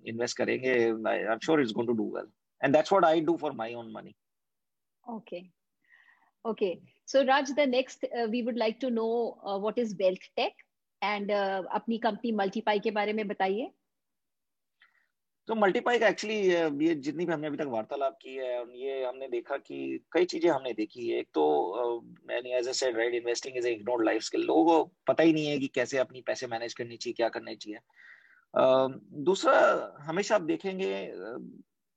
इन्वेस्ट uh, करेंगे I am sure it's going to do well and that's what I do for my own money okay okay. So raj the next uh, we would like to know uh, what is wealth tech? And uh, अपनी company multiply के बारे में बताइए। तो multiply का actually ये जितनी भी हमने अभी तक वार्तालाप की है और ये हमने देखा कि कई चीज़ें हमने देखी है। एक तो मैंने as said right investing is ignored life skill लोगों को पता ही नहीं है कि कैसे अपनी पैसे मैनेज करनी चाहिए, क्या करना चाहिए। दूसरा, हमेशा आप देखेंगे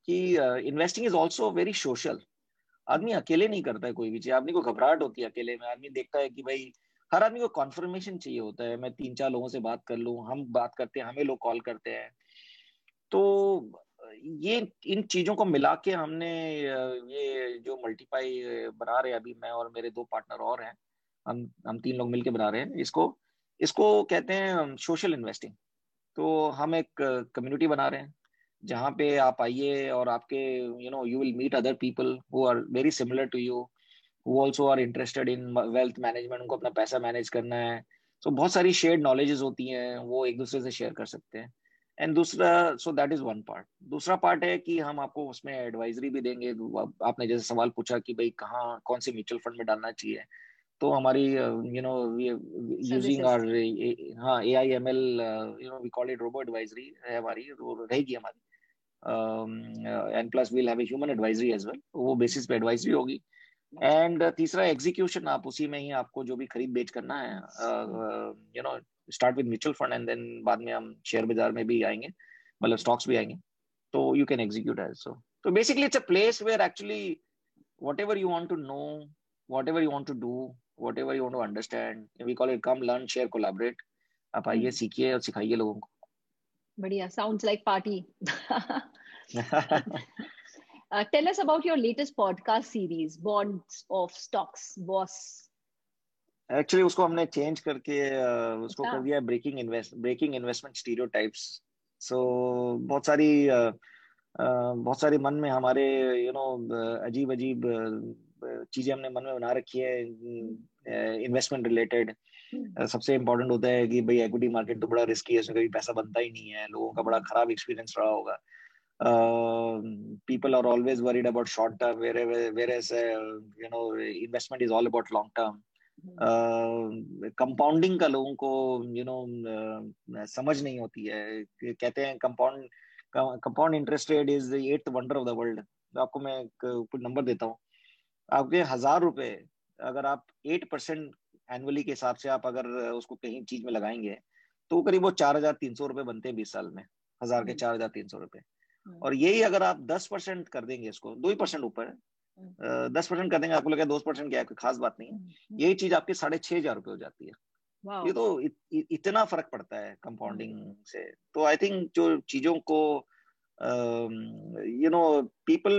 कि investing is also very social आदमी अकेले नहीं करता है कोई भी चीज़। आदमी को घबराहट होती है अकेले में। आदमी देखता है कि भाई, हर आदमी को कॉन्फर्मेशन चाहिए होता है। मैं तीन चार लोगों से बात कर लूँ, हम बात करते हैं, हमें लोग कॉल करते हैं। तो ये इन चीज़ों को मिला के हमने ये जो मल्टीपाई बना रहे हैं अभी मैं और मेरे दो पार्टनर और हैं हम हम तीन लोग मिलके बना रहे हैं इसको। इसको कहते हैं सोशल इन्वेस्टिंग तो हम एक कम्युनिटी बना रहे हैं जहाँ पे आप आइए और आपके you know you will meet other people who are very similar to you वो also are interested in wealth management उनको अपना पैसा मैनेज करना है। सो so, बहुत सारी शेयर्ड नॉलेजेस होती हैं वो एक दूसरे से शेयर कर सकते हैं। एंड दूसरा so that is one part दूसरा पार्ट है कि हम आपको उसमें एडवाइजरी भी देंगे। आपने जैसे सवाल पूछा कि भाई कहाँ कौन से म्यूचुअल फंड में डालना चाहिए? तो हमारी यू नो यूजिंग आर हाँ A I M L you know we call it robo advisory है हमारी रहेगी हमारी। And plus we'll have human advisory as well वो बेसिस पे एडवाइजरी होगी। एंड uh, तीसरा एग्जीक्यूशन आप उसी में ही आपको जो भी खरीद बेच करना है you know start with mutual fund and then बाद में हम शेयर बाज़ार में भी आएँगे मतलब स्टॉक्स भी आएँगे तो you can execute as so तो basically it's a place where actually whatever you want to know whatever you want to do whatever you want to understand we call it come learn share collaborate आप आइए hmm. सीखिए और सिखाइए लोगों को। बढ़िया sounds like party Uh, tell us about your latest podcast series, Bonds of Stocks, Boss. Actually उसको हमने चेंज करके उसको कर दिया breaking invest breaking investment stereotypes so बहुत सारी बहुत सारी मन में हमारे यू नो अजीब अजीब चीज़ें हमने मन में बना रखी है इन्वेस्टमेंट रिलेटेड. सबसे इम्पोर्टेंट होता है कि भाई इक्विटी मार्केट तो बड़ा रिस्की है उसमें कभी पैसा बनता ही नहीं है लोगों का बड़ा खराब एक्सपीरियंस रहा होगा। People are always worried about short short term whereas, whereas uh, you know investment is all about long term. Compounding uh, का लोगों को you you know know, uh, समझ नहीं होती है कहते हैं compound compound interest rate is eighth wonder of the world आपको मैं कुछ नंबर देता हूँ आपके हज़ार रुपए अगर आप एट परसेंट एनुअली के हिसाब से आप अगर उसको कहीं चीज़ में लगाएँगे तो करीब वो चार हज़ार तीन सौ रुपए बनते हैं बीस साल में हज़ार के हम्म। चार हज़ार तीन सौ रुपए हम्म। और यही अगर आप दस परसेंट कर देंगे इसको दो ही परसेंट ऊपर। दस परसेंट कर देंगे आपको लगा दो परसेंट क्या है कोई खास बात नहीं है। यही चीज़ आपकी साढ़े छह हज़ार रुपए हो जाती है। ये तो इत, इतना फ़र्क पड़ता है कंपाउंडिंग से। तो आई थिंक जो चीज़ों को you know people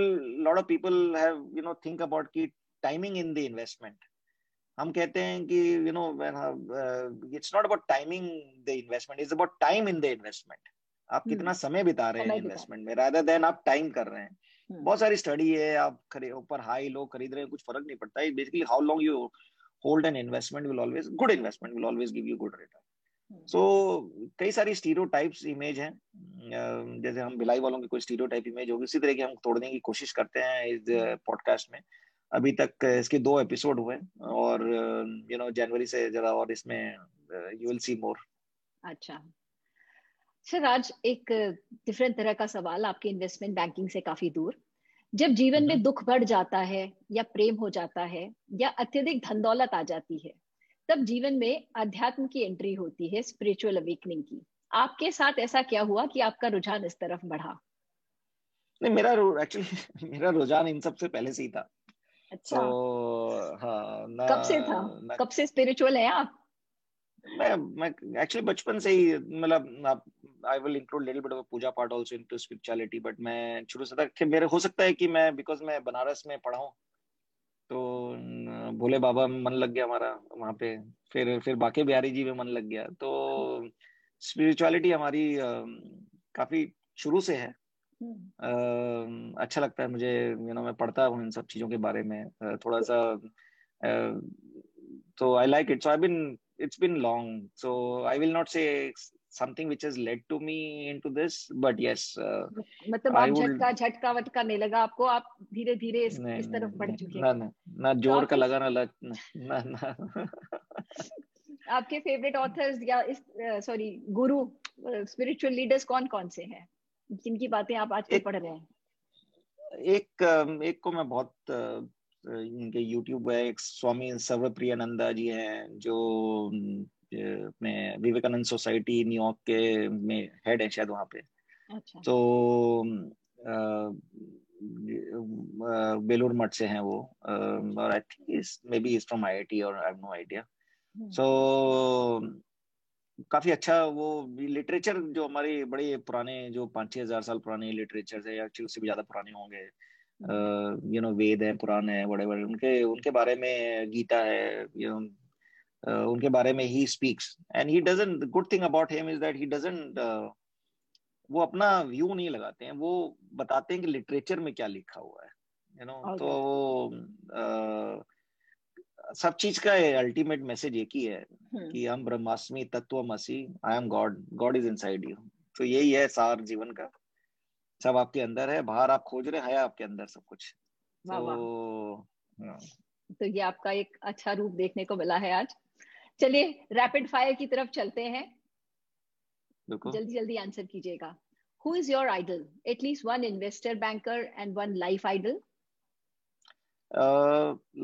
lot of people have you know think about की टाइमिंग इन द इन्वेस्टमेंट हम कहते हैं कि you know it's not about timing the investment it's about time in the investment आप कितना हम्म। समय बिता रहे हैं इन्वेस्टमेंट में रादर देन आप टाइम कर रहे हैं। हम्म। बहुत सारी स्टडी है आप खरीद ऊपर हाई लो खरीद रहे हैं कुछ फ़र्क नहीं पड़ता। है basically how long you hold an investment will always good investment will always give you good return so कई सारी टाइप्स इमेज है। जैसे हम भिलाई वालों की कोई टाइप इमेज होगी इसी तरह की हम तोड़ने की कोशिश करते हैं इस पॉडकास्ट हम्म। में। अभी तक इसके दो एपिसोड हुए और यू नो जनवरी से जरा और इसमें यू विल सी मोर अच्छा। सर आज एक डिफरेंट तरह का सवाल आपके इन्वेस्टमेंट बैंकिंग से काफ़ी दूर। जब जीवन में दुख बढ़ जाता है या प्रेम हो जाता है या अत्यधिक धन दौलत आ जाती है तब जीवन में अध्यात्म की एंट्री होती है स्पिरिचुअल अवेकनिंग की। आपके साथ ऐसा क्या हुआ कि आपका रुझान इस तरफ़ बढ़ा? नहीं मेरा एक्चुअली मेरा रुझान इन सबसे पहले से ही था। अच्छा। तो, हाँ ना, कब से था? ना, कब से स्पिरिचुअल है आप? मैं मैं एक्चुअली बचपन से ही मतलब I will include little bit of puja part also into spirituality but मैं शुरू से तक मेरे हो सकता है कि मैं बिकॉज़ मैं बनारस में पढ़ा हूँ तो भोले बाबा में मन लग गया हमारा वहाँ पे फिर फिर बाके बिहारी जी में मन लग गया तो स्पिरिचुअलिटी हमारी काफ़ी शुरू से है। Uh, अच्छा लगता है मुझे यू नो मैं पढ़ता हूँ इन सब चीज़ों के बारे में थोड़ा सा तो I like it so I been it's been long. So i will not say something which has led to me into this but yes uh, मतलब आप झटका झटका वटका नहीं लगा आपको आप धीरे धीरे इस, इस तरफ़ बढ़ चुके हैं ना ना ना ज़ोर का लगा ना लग ना ना आपके फेवरेट ऑथर्स या इस सॉरी गुरु स्पिरिचुअल लीडर्स कौन कौन से हैं? जिनकी बातें आप आजकल पढ़ रहे हैं? एक एक को मैं बहुत इनके यूट्यूब है एक स्वामी सर्वप्रियानंदा जी हैं जो में विवेकानंद सोसाइटी न्यूयॉर्क के में हेड है शायद वहाँ पे। अच्छा। तो बेलूर मठ से हैं वो और I think maybe is from IIT और I have no idea so काफ़ी अच्छा वो लिटरेचर जो हमारे बड़े पुराने जो पाँच छह हज़ार साल पुराने लिटरेचर है या उससे भी ज़्यादा पुराने होंगे यू नो वेद है पुराण है बड़े उनके उनके बारे में गीता है यू नो uh, उनके बारे में he speaks and he doesn't good thing about him is that he doesn't वो अपना व्यू नहीं लगाते हैं वो बताते हैं कि लिटरेचर में क्या लिखा हुआ है यू you नो okay. तो uh, सब चीज़ का अल्टीमेट मैसेज एक ही है hmm. कि हम ब्रह्मास्मि तत्वमसी I am God God is inside you तो यही है सार जीवन का सब आपके अंदर है बाहर आप खोज रहे हैं आपके अंदर सब कुछ। तो। तो ये आपका एक अच्छा रूप देखने को मिला है आज। चलिए रैपिड फायर की तरफ़ चलते हैं। जल्दी जल्दी आंसर कीजिएगा। Who is your idol at least one investor banker and one life idol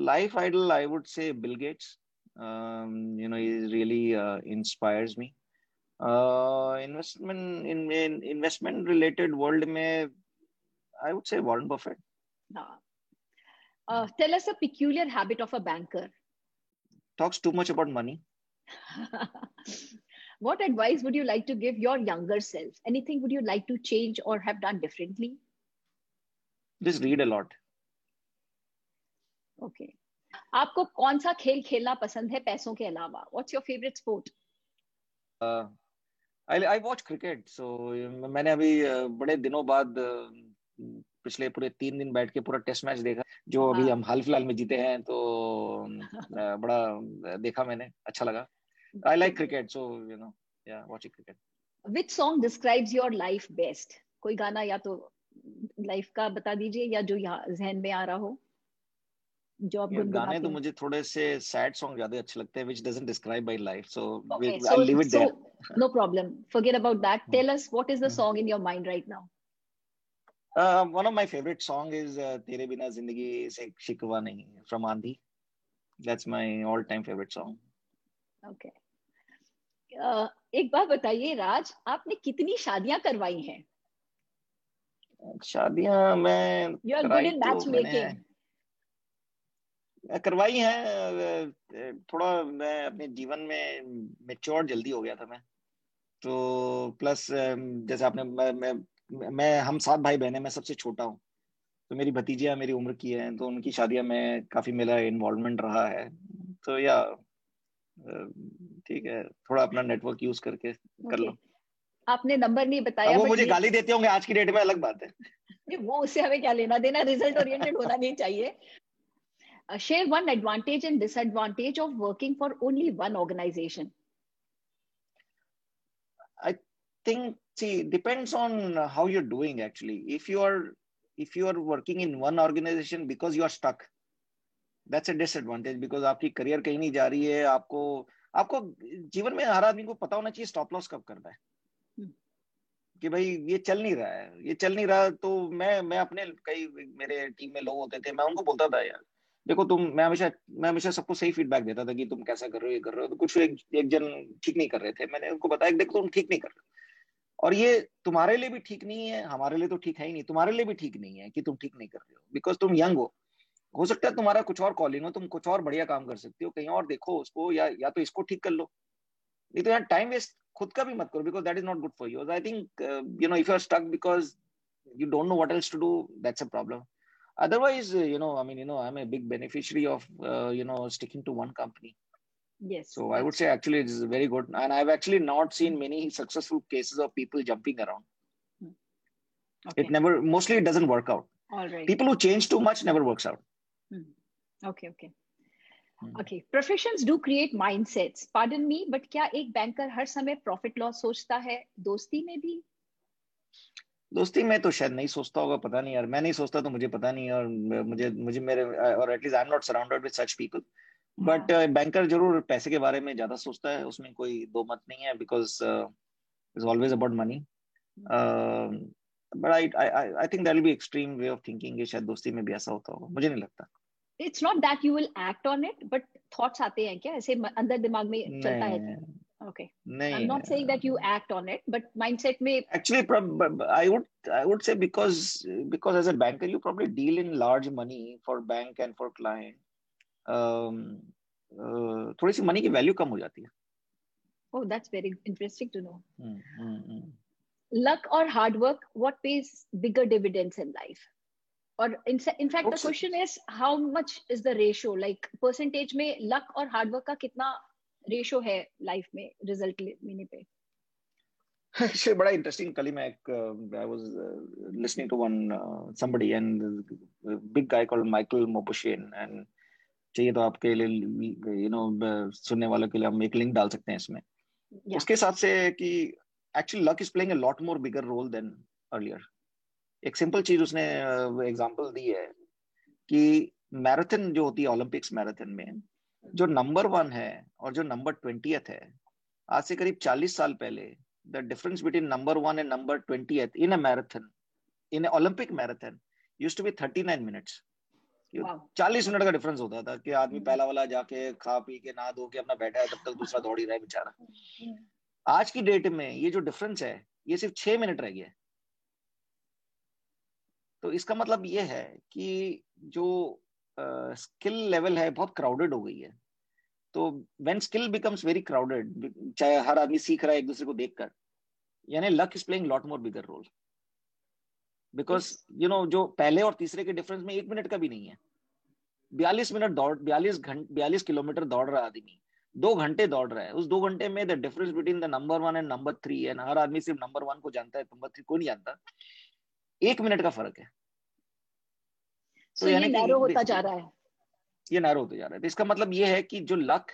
life idol I would say Bill Gates know he really uh, inspires me investment in investment related world में I would say Warren Buffett Uh, tell us a peculiar habit of a banker. Talks too much about money. what advice would you like to give your younger self? Anything would you like to change or have done differently? Just read a lot. Okay. आपको कौन सा खेल खेलना पसंद है पैसों के अलावा what's your favourite sport I I watch cricket so मैंने अभी बड़े दिनों बाद पिछले पूरे तीन दिन बैठ के पूरा टेस्ट मैच देखा जो अभी हाँ। हम हाल फ़िलहाल में जीते हैं तो बड़ा देखा मैंने अच्छा लगा। I like cricket so you know या watching cricket which song describes your life best कोई गाना या तो लाइफ का बता दीजिए या जो यहाँ जहन में आ रहा हो जो आप गाने तो मुझे थोड़े से सैड सॉन्ग ज़्यादा अच्छे लगते हैं which doesn't describe my life so okay, so, I'll leave it so, there. No problem forget about that hmm. tell us what is the hmm. song in your mind right now uh, one of my favorite song is uh, तेरे बिना ज़िंदगी से शिकवा नहीं from Andhi that's my all time favorite song okay uh, एक बात बताइए राज आपने कितनी शादियाँ करवाई हैं शादियाँ मैं you are good in matchmaking करवाई है थोड़ा मैं अपने जीवन में मेच्योर जल्दी हो गया था मैं तो प्लस जैसे आपने मैं मैं, मैं हम सात भाई बहन है मैं सबसे छोटा हूँ। तो मेरी भतीजियाँ मेरी उम्र की है तो उनकी शादियाँ में काफ़ी मेरा इन्वॉल्वमेंट रहा है। तो या ठीक है थोड़ा अपना नेटवर्क यूज़ करके okay. कर लो। आपने नंबर नहीं बताया वो मुझे गाली देते होंगे आज की डेट में अलग बात है। वो उससे हमें क्या लेना देना रिज़ल्ट ओरिएंटेड होना नहीं चाहिए। share one advantage and disadvantage of working for only one organization i think see depends on how you're doing actually if you are if you are working in one organization because you are stuck that's a disadvantage because आपकी career कहीं नहीं जा रही है आपको आपको जीवन में हर आदमी को पता होना चाहिए स्टॉप लॉस कब करना है hmm. कि भाई ये चल नहीं रहा है ये चल नहीं रहा तो मैं मैं अपने कई मेरे टीम में लोग होते थे मैं उनको बोलता था यार देखो तुम मैं हमेशा मैं हमेशा सबको सही फीडबैक देता था कि तुम कैसा कर रहे हो ये कर रहे हो तो कुछ एक, एक जन ठीक नहीं कर रहे थे। मैंने उनको बताया देखो तुम ठीक नहीं कर रहे और ये तुम्हारे लिए भी ठीक नहीं है हमारे लिए तो ठीक है ही नहीं तुम्हारे लिए भी ठीक नहीं है कि तुम ठीक नहीं कर रहे हो। बिकॉज़ तुम यंग हो। हो सकता है तुम्हारा कुछ और कॉलिंग हो तुम कुछ और बढ़िया काम कर सकते हो कहीं और देखो उसको या या तो इसको ठीक कर लो। नहीं तो यार टाइम वेस्ट खुद का भी मत करो because that is not good for you I think you know if you are stuck because you don't know what else to do that's a problem otherwise uh, you know i mean you know i'm a big beneficiary of uh, you know sticking to one company yes so i would say actually it is very good and i've actually not seen many successful cases of people jumping around hmm. okay. it never mostly it doesn't work out all right people who change too much never works out hmm. okay okay okay professions do create mindsets pardon me but क्या एक banker हर समय profit loss सोचता है दोस्ती में भी दोस्ती में तो शायद नहीं सोचता होगा पता नहीं यार। मैं नहीं सोचता तो मुझे पता नहीं और मुझे मुझे मेरे और at least I am not surrounded with such people but banker ज़रूर पैसे के बारे में ज़्यादा सोचता है उसमें कोई दो मत नहीं है because is always about money but I I I think that will be extreme way of thinking शायद दोस्ती में भी ऐसा होता होगा। मुझे नहीं लगता। It's not that you will act on it but thoughts आते हैं क्या? ऐसे अंदर दिमाग में चलता है Okay. Nahin. I'm not saying that you act on it, but mindset may actually I would I would say because because as a banker you probably deal in large money for bank and for client. Um, uh, थोड़ी सी money की value कम हो जाती है Oh, that's very interesting to know. Hmm, hmm, hmm. Luck or hard work, what pays bigger dividends in life? Or in, in fact, the question is how much is the ratio? Like percentage में luck और hard work का कितना ratio है life में result लेने पे? Actually, बड़ा interesting कल ही मैं एक I was listening to one somebody and big guy called Michael Mauboussin and चाहिए तो आपके लिए यू नो सुनने वालों के लिए हम एक लिंक डाल सकते हैं इसमें। Yeah. उसके साथ से कि actually luck is playing a lot more bigger role than earlier एक सिंपल चीज़ उसने एग्जांपल uh, दी है कि मैराथन जो होती है ओलंपिक्स मैराथन में जो नंबर वन है और जो नंबर ट्वेंटी है आज से करीब चालीस साल पहले the difference between number one and number twenty in a marathon in Olympic marathon use to be thirty nine minutes चालीस मिनट का डिफरेंस होता था कि आदमी पहला वाला जाके खा पी के ना धो के अपना बैठा है तब तक दूसरा दौड़ ही रहा है बेचारा। आज की डेट में ये जो डिफरेंस है ये सिर्फ़ छह मिनट रह गया तो इसका मतलब ये है कि जो स्किल लेवल है, बहुत क्राउडेड हो गई है। तो when skill becomes very crowded चाहे हर आदमी सीख रहा है एक दूसरे को देखकर, यानी luck is playing lot more bigger role because you know जो पहले और तीसरे के डिफरेंस में एक मिनट का भी नहीं है। बयालीस मिनट दौड़, बयालीस घंटे बयालीस किलोमीटर दौड़ रहा आदमी। दो घंटे दौड़ रहा है। उस दो घंटे में the difference between the number one and number three and हर आदमी सिर्फ़ नंबर वन को जानता है नंबर थ्री को नहीं जानता। एक मिनट का फ़र्क है। so ये नैरो होता जा रहा है इसका मतलब ये है कि जो luck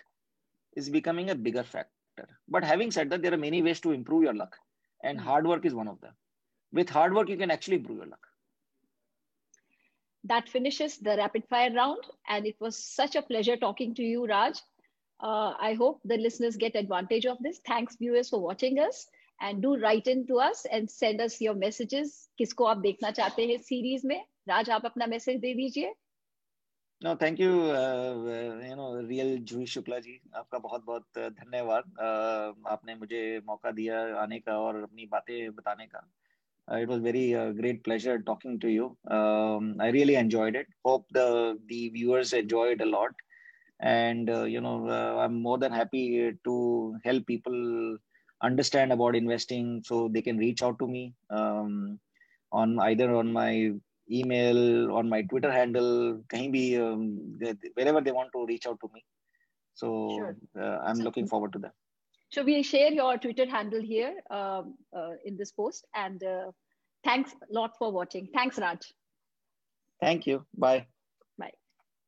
is becoming a bigger factor but having said that there are many ways to improve your luck and hard work is one of them with hard work you can actually improve your luck that finishes the rapid fire round and it was such a pleasure talking to you Raj Uh, I hope the listeners get advantage of this. Thanks, viewers, for watching us. And do write in to us and send us your messages. Kisko aap dekhna chahte hai series. Raj आप अपना message दे दीजिए no thank you you know real Juhi Shukla ji आपका बहुत बहुत धन्यवाद uh, आपने मुझे मौका दिया आने का और अपनी बातें बताने का Uh, it was very uh, great pleasure talking to you. Um, I really enjoyed it. Hope the the viewers enjoyed a lot, and uh, you know uh, I'm more than happy to help people understand about investing, so they can reach out to me um, on either on my email, on my Twitter handle, be, um, wherever they want to reach out to me. So sure. Uh, I'm looking forward to that. So we share your Twitter handle here um, uh, in this post. And uh, thanks a lot for watching. Thanks, Raj. Thank you. Bye.